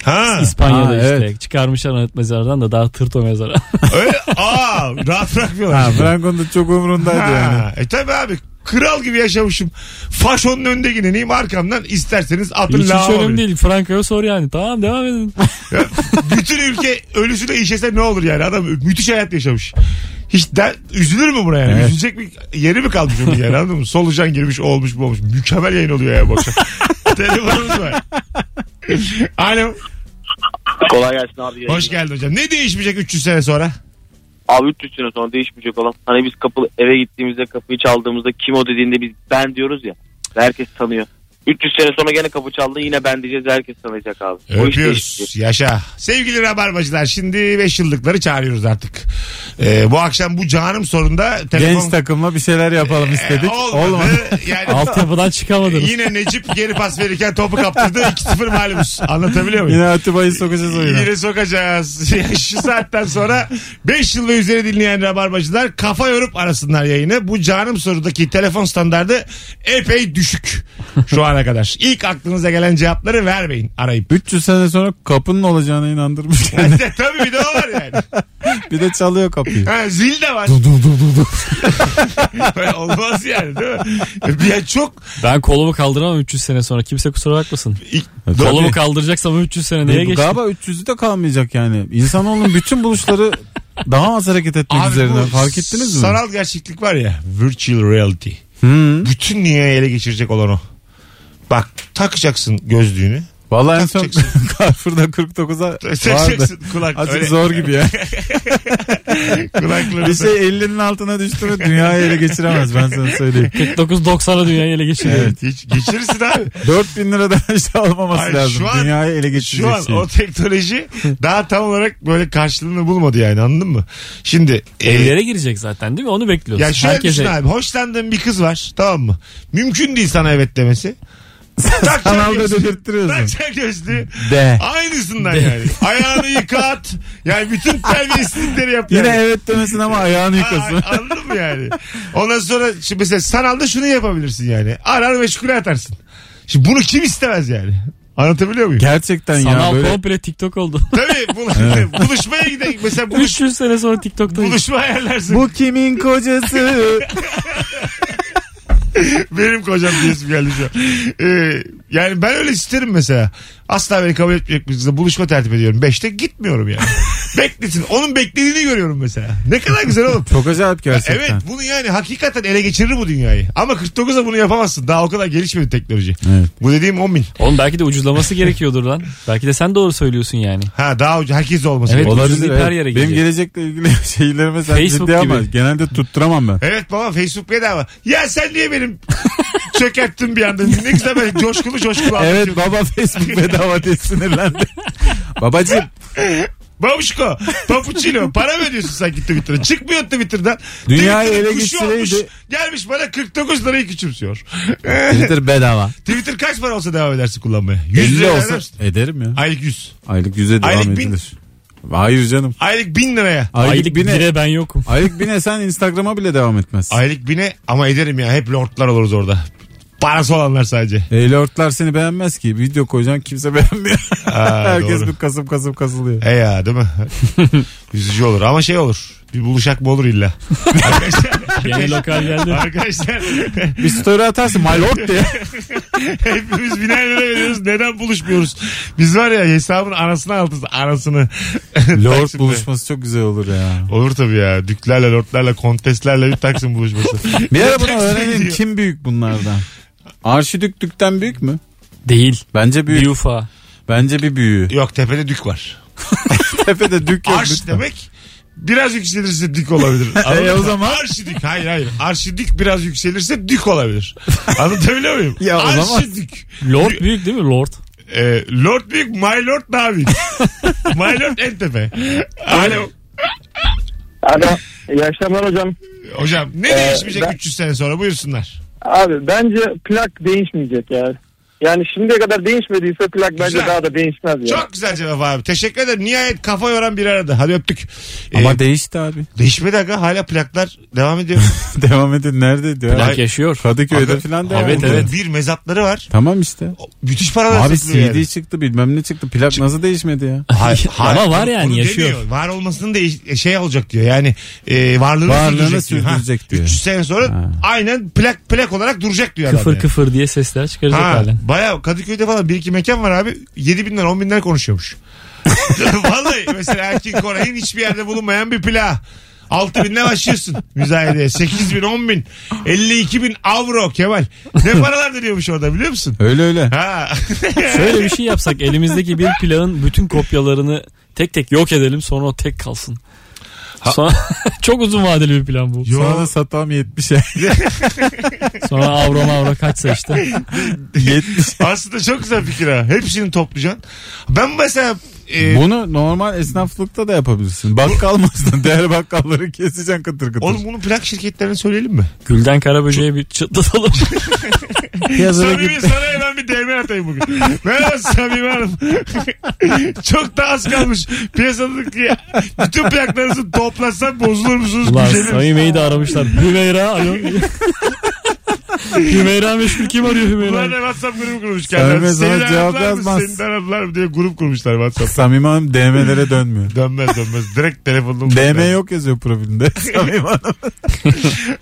Ha. İspanya'da Ha, işte. evet. Çıkarmışlar anıt mezardan da daha tırt o mezara. Öyle, aa rahat bırakmıyorlar. Ha, Franco'nun da çok umurundaydı Ha, yani. E tabi abi. Kral gibi yaşamışım. Faşonun önünde gidineyim arkamdan isterseniz atın Hiç, hiç lağıma önemli değil. Franco'ya sor yani. Tamam devam edin. Bütün ülke ölüsüne işese ne olur yani adam müthiş hayat yaşamış. Hiç der, üzülür mü buna yani? Evet. Üzülecek bir yeri mi kalmış onun yani anladın mı? Solucan girmiş o olmuş bu olmuş. Mükemmel yayın oluyor ya bu akşam. (laughs) Telefonumuz var. Alo. Kolay gelsin abi. Hoş geldin hocam. Ne değişmeyecek 300 sene sonra? Abi 300 sene sonra değişmeyecek olan. Hani biz kapı eve gittiğimizde kapıyı çaldığımızda kim o dediğinde biz ben diyoruz ya. Herkes tanıyor. 300 sene sonra gene kapı çaldı yine ben diyeceğiz herkes tanıyacak abi. Öpüyoruz. Yaşa. Sevgili rabarbacılar şimdi 5 yıllıkları çağırıyoruz artık. Ee, bu akşam bu canım sorunda telefon... Genç takımla bir şeyler yapalım istedik. Ee, olmadı. Olmadı. Yani (laughs) Altyapıdan çıkamadınız. Yine Necip geri pas verirken topu kaptırdı. 2-0 malumuz. Anlatabiliyor muyum? Yine Atiba'yı sokacağız oyuna. Yine sokacağız. (laughs) Şu saatten sonra 5 yıl ve üzeri dinleyen rabarbacılar kafa yorup arasınlar yayını. Bu canım sorudaki telefon standardı epey düşük şu ana kadar. İlk aklınıza gelen cevapları vermeyin arayıp. 300 sene sonra kapının olacağına inandırmış. (laughs) Yani. Tabii bir de o var yani. (laughs) bir de çalıyor kapıyı. Ha, zil de var. Dur dur dur dur. dur. (laughs) Böyle Olmaz yani değil mi? Ya çok Ben kolumu kaldıramam 300 sene sonra. Kimse kusura bakmasın. İlk- Kolumu kaldıracaksam 300 sene neye Bu geçti? Galiba 300'ü de kalmayacak yani. İnsanoğlunun bütün buluşları daha az hareket etmek Abi üzerine. bu Fark ettiniz mi? Sanal gerçeklik var ya. Virtual reality. Hı. Bütün dünyayı ele geçirecek olan o. Bak takacaksın gözlüğünü. Vallahi en son. (laughs) Carrefour'da 49'a (laughs) vardı. Kulak. Azıcık öyle- zor gibi ya. (laughs) Kulaklarını bir şey 50'nin altına düştü mü dünyayı ele geçiremez ben sana söyleyeyim. 49-90'a dünyayı ele geçiriyor. Evet hiç geçirirsin abi. 4000 liradan aşağı olmaması Hayır, lazım. şu an- dünyayı ele Şu geçirecek an şey. o teknoloji daha tam olarak böyle karşılığını bulmadı yani anladın mı? Şimdi e, Evlere girecek zaten değil mi? Onu bekliyoruz. ya şöyle Herkese. düşün abi hoşlandığın bir kız var tamam mı? Mümkün değil sana evet demesi. Sanalda gözlüğü, dedirttiriyorsun. Takacaksın gözlüğü. De. Aynısından yani. Ayağını yıkat. Yani bütün (laughs) terbiyesizlikleri yap Yine yani. evet demesin ama ayağını yıkasın. Aa, Anladın mı yani? Ondan sonra şimdi mesela sanalda şunu yapabilirsin yani. Arar meşgule atarsın. Şimdi bunu kim istemez yani? Anlatabiliyor muyum? Gerçekten ya Sanal böyle komple TikTok oldu. (laughs) Tabii (laughs) bul- buluşmaya gidelim. Mesela buluş, 300 sene sonra TikTok'tayız. buluşma ayarlarsın. bu kimin kocası? Benim kocam diyesim geldi şu an. Ee, yani ben öyle isterim mesela. Asla beni kabul etmeyecek bir kızla buluşma tertip ediyorum. Beşte gitmiyorum yani. (laughs) Beklesin. Onun beklediğini görüyorum mesela. Ne kadar güzel oğlum. Çok acayip gerçekten. Evet bunu yani hakikaten ele geçirir bu dünyayı. Ama 49'a bunu yapamazsın. Daha o kadar gelişmedi teknoloji. Evet. Bu dediğim 10 bin. Oğlum belki de ucuzlaması gerekiyordur lan. Belki de sen doğru söylüyorsun yani. Ha daha ucu herkes de olması. Evet, ucuz Olabilir. ip her evet. yere Benim gelecek. gelecekle ilgili (laughs) şeylerime sen Facebook ciddi ama gibi. genelde tutturamam ben. Evet baba Facebook bedava. Ya sen niye benim (laughs) çökerttin bir anda? Ne güzel böyle coşkulu coşkulu Evet baba Facebook bedava diye sinirlendi. (laughs) Babacım Babuşko, papuçino para mı ödüyorsun sanki Twitter'a? Çıkmıyor Twitter'dan. Dünyayı Twitter'ın ele kuşu olmuş, Gelmiş bana 49 lirayı küçümsüyor. Twitter (laughs) bedava. Twitter kaç para olsa devam edersin kullanmaya? 100 50 lira olsa olsa... ederim ya. Aylık 100. Aylık 100'e devam Aylık bin. edilir. Hayır canım. Aylık 1000 liraya. Aylık, Aylık bine, bire ben yokum. aylık bine sen Instagram'a bile devam etmezsin. Aylık 1000'e ama ederim ya. Hep lordlar oluruz orada. Parası olanlar sadece. E, lordlar seni beğenmez ki. Video koyacaksın kimse beğenmiyor. Aa, (laughs) Herkes doğru. bir kasım kasım kasılıyor. E ya değil mi? (laughs) Üzücü olur ama şey olur. Bir buluşak mı olur illa. (laughs) Arkadaşlar, Yeni lokal geldi. arkadaşlar Bir story atarsın my lord diye. (laughs) hepimiz biner lira veriyoruz. Neden buluşmuyoruz? Biz var ya hesabın anasını altız. Anasını. Lord Taksim'de. buluşması çok güzel olur ya. Olur tabii ya. Düklerle, lordlarla, konteslerle bir Taksim buluşması. Bir ara bunu (laughs) öğrenelim gidiyor. kim büyük bunlardan. Arşidüklükten büyük mü? Değil. Bence büyük. Bir ufa. Bence bir büyüğü. Yok tepede dük var. Tepede dük yok. Arş lütfen. demek biraz yükselirse dik olabilir. (laughs) E, o zaman? Arşidik hayır hayır. Arşidik biraz yükselirse dük olabilir. Anlatabiliyor muyum? Ya o zaman- Arşidik. Lord büyük değil mi Lord? Ee, Lord büyük, My Lord daha büyük. (laughs) my Lord en tepe. Alo. Alo. İyi akşamlar hocam. Hocam ne Ee, değişmeyecek ben- 300 sene sonra buyursunlar. Abi bence plak değişmeyecek yani. Yani şimdiye kadar değişmediyse plak bence Güzel. daha da değişmez yani. Çok güzel cevap abi. Teşekkür ederim. Nihayet kafa yoran bir arada. Hadi öptük. Ama Ee, değişti abi. değişmedi aga. Hala plaklar devam ediyor. (laughs) Devam edin. Nerede diyor? Plak yaşıyor. Kadıköy'de Aga- falan devam Evet, ediyor. evet. Bir mezatları var. Tamam işte. Müthiş paralar Abi satılıyor CD yani. çıktı bilmem ne çıktı. Plak nasıl değişmedi ya? (laughs) Hayır, Ama var yani, onu yaşıyor. demiyor. Var olmasının da şey olacak diyor. Yani e, varlığını, Varlığını sürdürecek, diyor. Ha, diyor. 300 sene sonra Ha. aynen plak plak olarak duracak diyor Kıfır adam. yani. kıfır diye sesler çıkaracak Ha, halen. Bayağı Kadıköy'de falan bir iki mekan var abi. 7 binden 10 binden konuşuyormuş. (laughs) Vallahi mesela Erkin Koray'ın hiçbir yerde bulunmayan bir plağı. 6 binle başlıyorsun müzayedeye. 8 bin, 10 bin, 52 bin avro Kemal. Ne paralar dönüyormuş orada biliyor musun? Öyle öyle. Ha. (laughs) Şöyle bir şey yapsak elimizdeki bir plağın bütün kopyalarını tek tek yok edelim sonra o tek kalsın. Sonra (laughs) çok uzun vadeli bir plan bu. Sonra Yo. da satalım 70'e. Sonra avro mavro kaçsa işte. (laughs) 70. Aslında çok güzel fikir ha. Hepsini toplayacaksın. Ben mesela e, Bunu normal esnaflıkta da yapabilirsin. Bakkal mısın? (laughs) Değer bakkalları keseceksin kıtır kıtır. oğlum bunu plak şirketlerine söyleyelim mi? Gülden Karaböce'ye bir çıtlatalım. Git. sana bir DM atayım bugün. Merhaba Samimi Hanım. (laughs) Çok da az kalmış. Piyasadaki bütün plaklarınızı toplasam bozulur musunuz? Ulan misiniz? Samime'yi de aramışlar. Hümeyra alo. (laughs) Hümeyra meşgul kim arıyor Hümeyra? da WhatsApp grubu kurmuş Samimi kendileri. sana Seni cevap aradılar mı? yazmaz. Seni aradılar mı diye grup kurmuşlar WhatsApp. Samim Hanım DM'lere dönmüyor. Dönmez dönmez. Direkt telefonla. DM yok yazıyor profilinde. (laughs) Samim Hanım.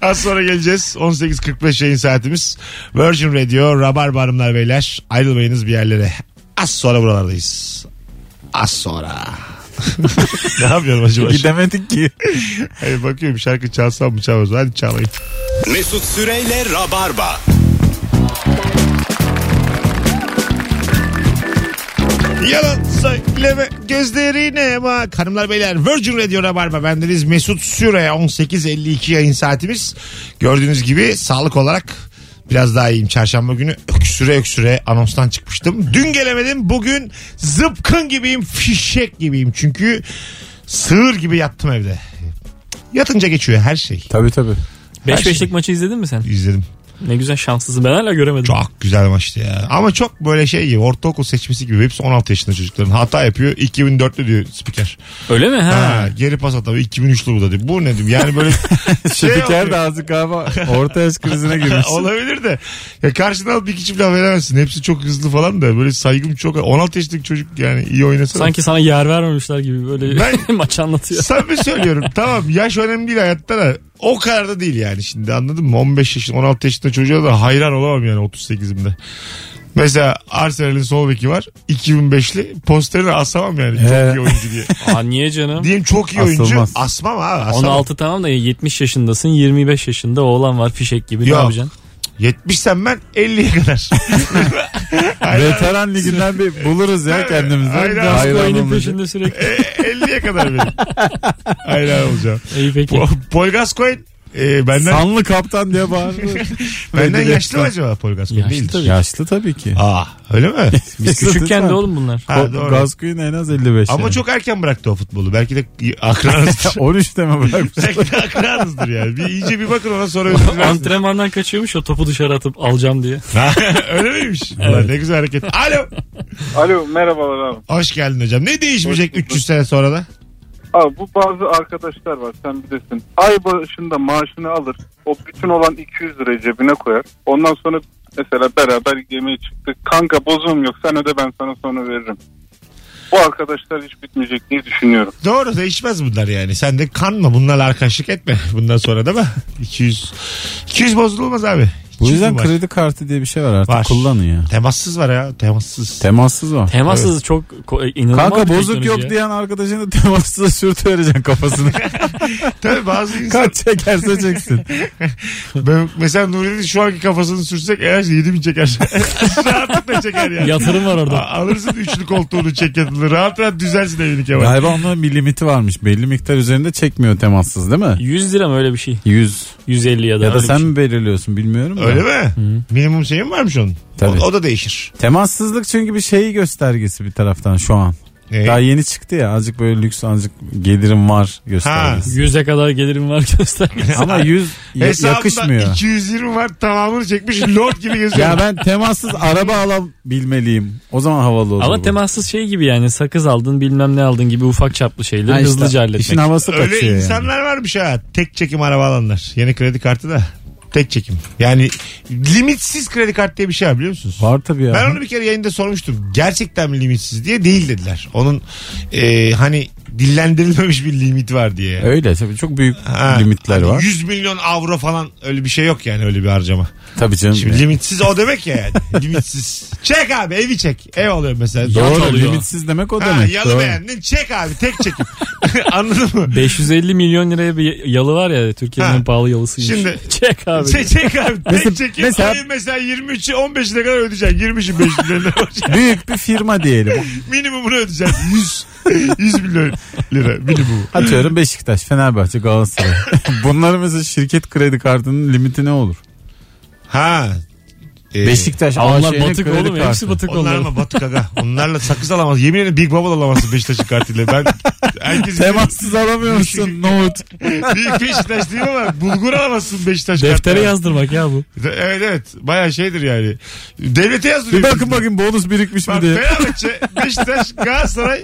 Az sonra geleceğiz. 18.45 yayın saatimiz. Virgin Radio, Rabarba Hanımlar Beyler. Ayrılmayınız bir yerlere. Az sonra buralardayız. Az sonra. Ne yapıyorum acaba? (laughs) Gidemedik ki. Hayır bakıyorum şarkı çalsam mı çalmaz? Hadi çalayım. Mesut Süreyle Rabarba. Yalan söyleme gözlerine bak. Hanımlar beyler Virgin Radio Rabarba bendeniz Mesut Süre 18.52 yayın saatimiz. Gördüğünüz gibi sağlık olarak biraz daha iyiyim. Çarşamba günü öksüre öksüre anonstan çıkmıştım. Dün gelemedim bugün zıpkın gibiyim fişek gibiyim. Çünkü sığır gibi yattım evde. Yatınca geçiyor her şey. Tabii tabii. 5-5'lik maçı izledin mi sen? İzledim. Ne güzel şanslısın. Ben hala göremedim. Çok güzel maçtı ya. Ama çok böyle şey gibi ortaokul seçmesi gibi. Hepsi 16 yaşında çocukların. Hata yapıyor. 2004'lü diyor spiker. Öyle mi? Ha. Ha, geri pas atamıyor. 2003'lü bu da diyor. Bu ne diyeyim? Yani böyle (laughs) şey Spiker de azıcık ama orta yaş krizine (laughs) girmiş. Olabilir de. Ya karşına alıp bir çift laf veremezsin. Hepsi çok hızlı falan da. Böyle saygım çok. 16 yaşındaki çocuk yani iyi oynasa. Sanki sana yer vermemişler gibi böyle Ben- (laughs) maç anlatıyor. Samimi söylüyorum. tamam yaş önemli değil hayatta da o kadar da değil yani şimdi anladın mı? 15 yaşında 16 yaşında çocuğa da hayran olamam yani 38'imde. Mesela Arsenal'in sol beki var. 2005'li. Posterini asamam yani. Çok iyi oyuncu diye. (laughs) Aa, niye canım? Diyeyim çok iyi oyuncu. Asılmaz. Asmam abi. Asamam. 16 tamam da 70 yaşındasın 25 yaşında oğlan var fişek gibi ne yapacaksın? 70 sen ben 50'ye kadar. (laughs) Veteran liginden bir buluruz ya kendimizi. Aynen. Gascoyne'in peşinde sürekli. E, 50'ye kadar benim. (laughs) Aynen olacağım. İyi peki. Po Paul Gascoigne e, benden, Sanlı kaptan diye bağırdı. (laughs) benden yaşlı mı acaba Paul Gascoigne? Yaşlı Değildir. tabii. Yaşlı tabii ki. Aa öyle mi? (laughs) Biz küçükken de oğlum bunlar. Ha, doğru. Gascoigne en az 55. Ama yani. çok erken bıraktı o futbolu. Belki de (laughs) akranızdır. 13'te mi bırakmış? Belki de akranızdır yani. Bir, iyice bir bakın ona sonra dilersiniz. Antrenmandan kaçıyormuş o topu dışarı atıp alacağım diye. Ha, öyle miymiş? Ulan ne güzel hareket. Alo. Alo merhabalar abi. Hoş geldin hocam. Ne değişmeyecek 300 sene sonra da? Abi bu bazı arkadaşlar var sen bilirsin. Ay başında maaşını alır. O bütün olan 200 lirayı cebine koyar. Ondan sonra mesela beraber yemeğe çıktık. Kanka bozuğum yok sen öde ben sana sonra veririm. Bu arkadaşlar hiç bitmeyecek diye düşünüyorum. Doğru değişmez bunlar yani. Sen de kanma bunlarla arkadaşlık etme. Bundan sonra değil mi? (laughs) 200 200 bozulmaz abi. Bu yüzden var? kredi kartı diye bir şey var artık Var. kullanın ya. Temassız var ya temassız. Temassız var. Temassız çok ko- inanılmaz Kanka bir bozuk teknoloji yok ya. diyen arkadaşını temassıza sürtü vereceksin kafasını. (laughs) Tabii bazı insan Kaç çekerse çeksin. (laughs) ben, mesela Nuri'nin şu anki kafasını sürsek eğer 7 bin çeker. (laughs) Rahatlıkla çeker yani. Yatırım var orada. A- Alırsın üçlü koltuğunu çek yatılır. Rahat rahat düzersin evini Kemal. Galiba onun bir limiti varmış. Belli miktar üzerinde çekmiyor temassız değil mi? 100 lira mı öyle bir şey? 100. 150 ya da. Ya da öyle sen şey. mi belirliyorsun bilmiyorum da. Öyle mi? Minimum şeyin varmış onun. Tabii. O, o da değişir. Temassızlık çünkü bir şeyi göstergesi bir taraftan şu an. Ne? Daha yeni çıktı ya azıcık böyle lüks azıcık gelirim var göstergesi. 100'e kadar gelirim var (laughs) göstergesi. Ama 100 ya- Hesabında yakışmıyor. 220 var tamamını çekmiş lord gibi geziyor. Ya ben temassız araba alabilmeliyim. O zaman havalı olur. Ama bu. temassız şey gibi yani sakız aldın bilmem ne aldın gibi ufak çaplı şeyleri Ha işte, hızlıca halletmek. İşin havası Öyle kaçıyor yani. insanlar varmış ha. Tek çekim araba alanlar. Yeni kredi kartı da. Tek çekim. Yani limitsiz kredi kartı diye bir şey var biliyor musunuz? Var tabii ya. Ben onu bir kere yayında sormuştum. Gerçekten mi limitsiz diye değil dediler. Onun e, hani dillendirilmemiş bir limit var diye. Öyle tabii çok büyük Ha, limitler hani var. 100 milyon avro falan öyle bir şey yok yani öyle bir harcama. Tabii canım. Şimdi limitsiz o demek ya yani. (laughs) limitsiz. Çek abi evi çek. Ev alıyor mesela. Doğru oluyor. limitsiz demek o Ha, demek. yalı Doğru. beğendin çek abi tek çekim. (laughs) Anladın mı? 550 milyon liraya bir yalı var ya Türkiye'nin Ha. en pahalı yalısıymış. Şimdi- (laughs) çek abi. Çek, çek abi tek Mesela- çekim. mesela- Ayın mesela 23'ü 15'ine kadar ödeyeceksin. 20'si 5 milyon lira. Büyük bir firma diyelim. Minimumunu ödeyeceksin. 100, 100 milyon (laughs) lira minimum. Atıyorum Beşiktaş, Fenerbahçe, Galatasaray. (laughs) Bunların mesela şirket kredi kartının limiti ne olur? Ha. Ee, Beşiktaş, Onlar AŞ'nin batık kredi oğlum kartı. hepsi batık Onlar onlar. ama batık aga. Onlarla sakız alamaz. Yemin ederim Big Bubble alamazsın Beşiktaş'ın kartıyla. Ben herkes Temassız alamıyor musun? (laughs) Nohut. Büyük Beşiktaş değil ama bulgur alamazsın Beşiktaş Deftere kartıyla. yazdırmak ya bu. Evet evet. Baya şeydir yani. Devlete yazdırıyor. Bir bakın bakın bonus birikmiş mi Bak diye. Fenerbahçe, Beşiktaş, Galatasaray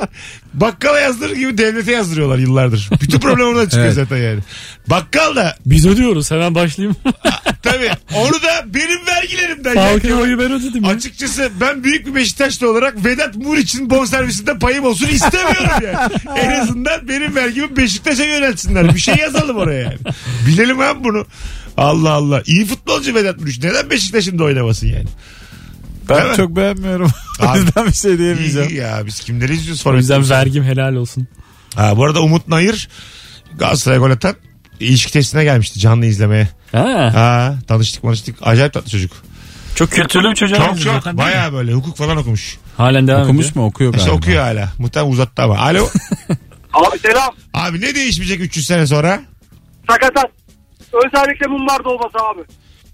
bakkala yazdırır gibi devlete yazdırıyorlar yıllardır. Bütün problem oradan çıkıyor (laughs) Evet. zaten yani. Bakkal da Biz ödüyoruz hemen başlayayım. tabii onu da benim vergilerimden. Falcao Yani oyu ben ödedim ya. Açıkçası ben büyük bir Beşiktaşlı olarak Vedat Muriç'in bonservisinde payım olsun istemiyorum yani. (laughs) en azından benim vergimi Beşiktaş'a yöneltsinler. Bir şey yazalım oraya yani. Bilelim abi bunu. Allah Allah. İyi futbolcu Vedat Muriç. Neden Beşiktaş'ın da oynamasın yani? Değil Ben mi? çok beğenmiyorum. (laughs) o Abi, yüzden bir şey diyemeyeceğim. iyi ya biz kimleri izliyoruz? O yüzden Forvet vergim helal olsun. Ha, bu arada Umut Nayır Galatasaray gol atan ilişki testine gelmişti canlı izlemeye. Ha, Ha, tanıştık tanıştık. Acayip tatlı çocuk. çok kültürlü bir çocuğa Çok benziyor çok. zaten, değil? Baya böyle hukuk falan okumuş. Halen devam Okumuş ediyor. mu? Okuyor İşte galiba. okuyor hala. Muhtemelen uzattı ama. Alo. (laughs) Abi selam. Abi ne değişmeyecek 300 sene sonra? Sakatat. Özellikle mumbarda olması abi.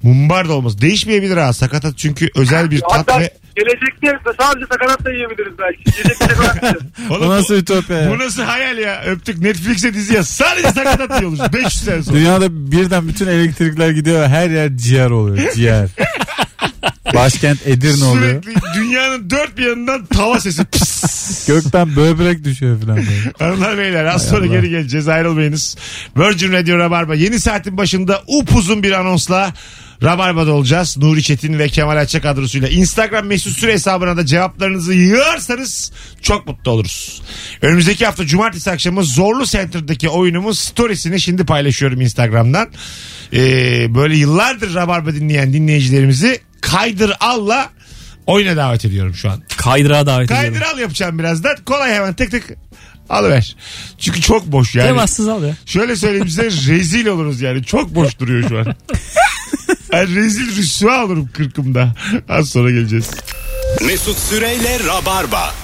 Mumbar da olmaz. Değişmeyebilir ha. Sakatat çünkü özel bir tat Hatta ve... gelecekte sadece sakatat da yiyebiliriz belki. Şey. (laughs) Oğlum, Bu nasıl ütopya ya? bu nasıl hayal ya? Öptük Netflix'e dizi ya. Sadece sakatat yiyoruz. 500 sene sonra. Dünyada birden bütün elektrikler gidiyor. Her yer ciğer oluyor. Ciğer. (laughs) Başkent Edirne oluyor. Sürekli dünyanın dört bir yanından tava sesi. Pıs. (laughs) Gökten böbrek düşüyor falan böyle. Hanımlar beyler az sonra Allah. geri geleceğiz ayrılmayınız. Virgin Radio Rabarba yeni saatin başında upuzun bir anonsla Rabarba'da olacağız. Nuri Çetin ve Kemal Açça kadrosuyla. Instagram mesut süre hesabına da cevaplarınızı yığarsanız çok mutlu oluruz. Önümüzdeki hafta cumartesi akşamı Zorlu Center'daki oyunumun storiesini şimdi paylaşıyorum Instagram'dan. Ee, böyle yıllardır Rabarba dinleyen dinleyicilerimizi kaydır alla oyuna davet ediyorum şu an. Kaydırağa davet ediyorum. Kaydır al yapacağım birazdan. Kolay hemen tık tık alıver. Çünkü çok boş yani. Temassız al ya. Şöyle söyleyeyim size (laughs) rezil oluruz yani. Çok boş duruyor şu an. (laughs) Yani rezil rüsva olurum kırkımda. Az sonra geleceğiz. Mesut Süreyle Rabarba.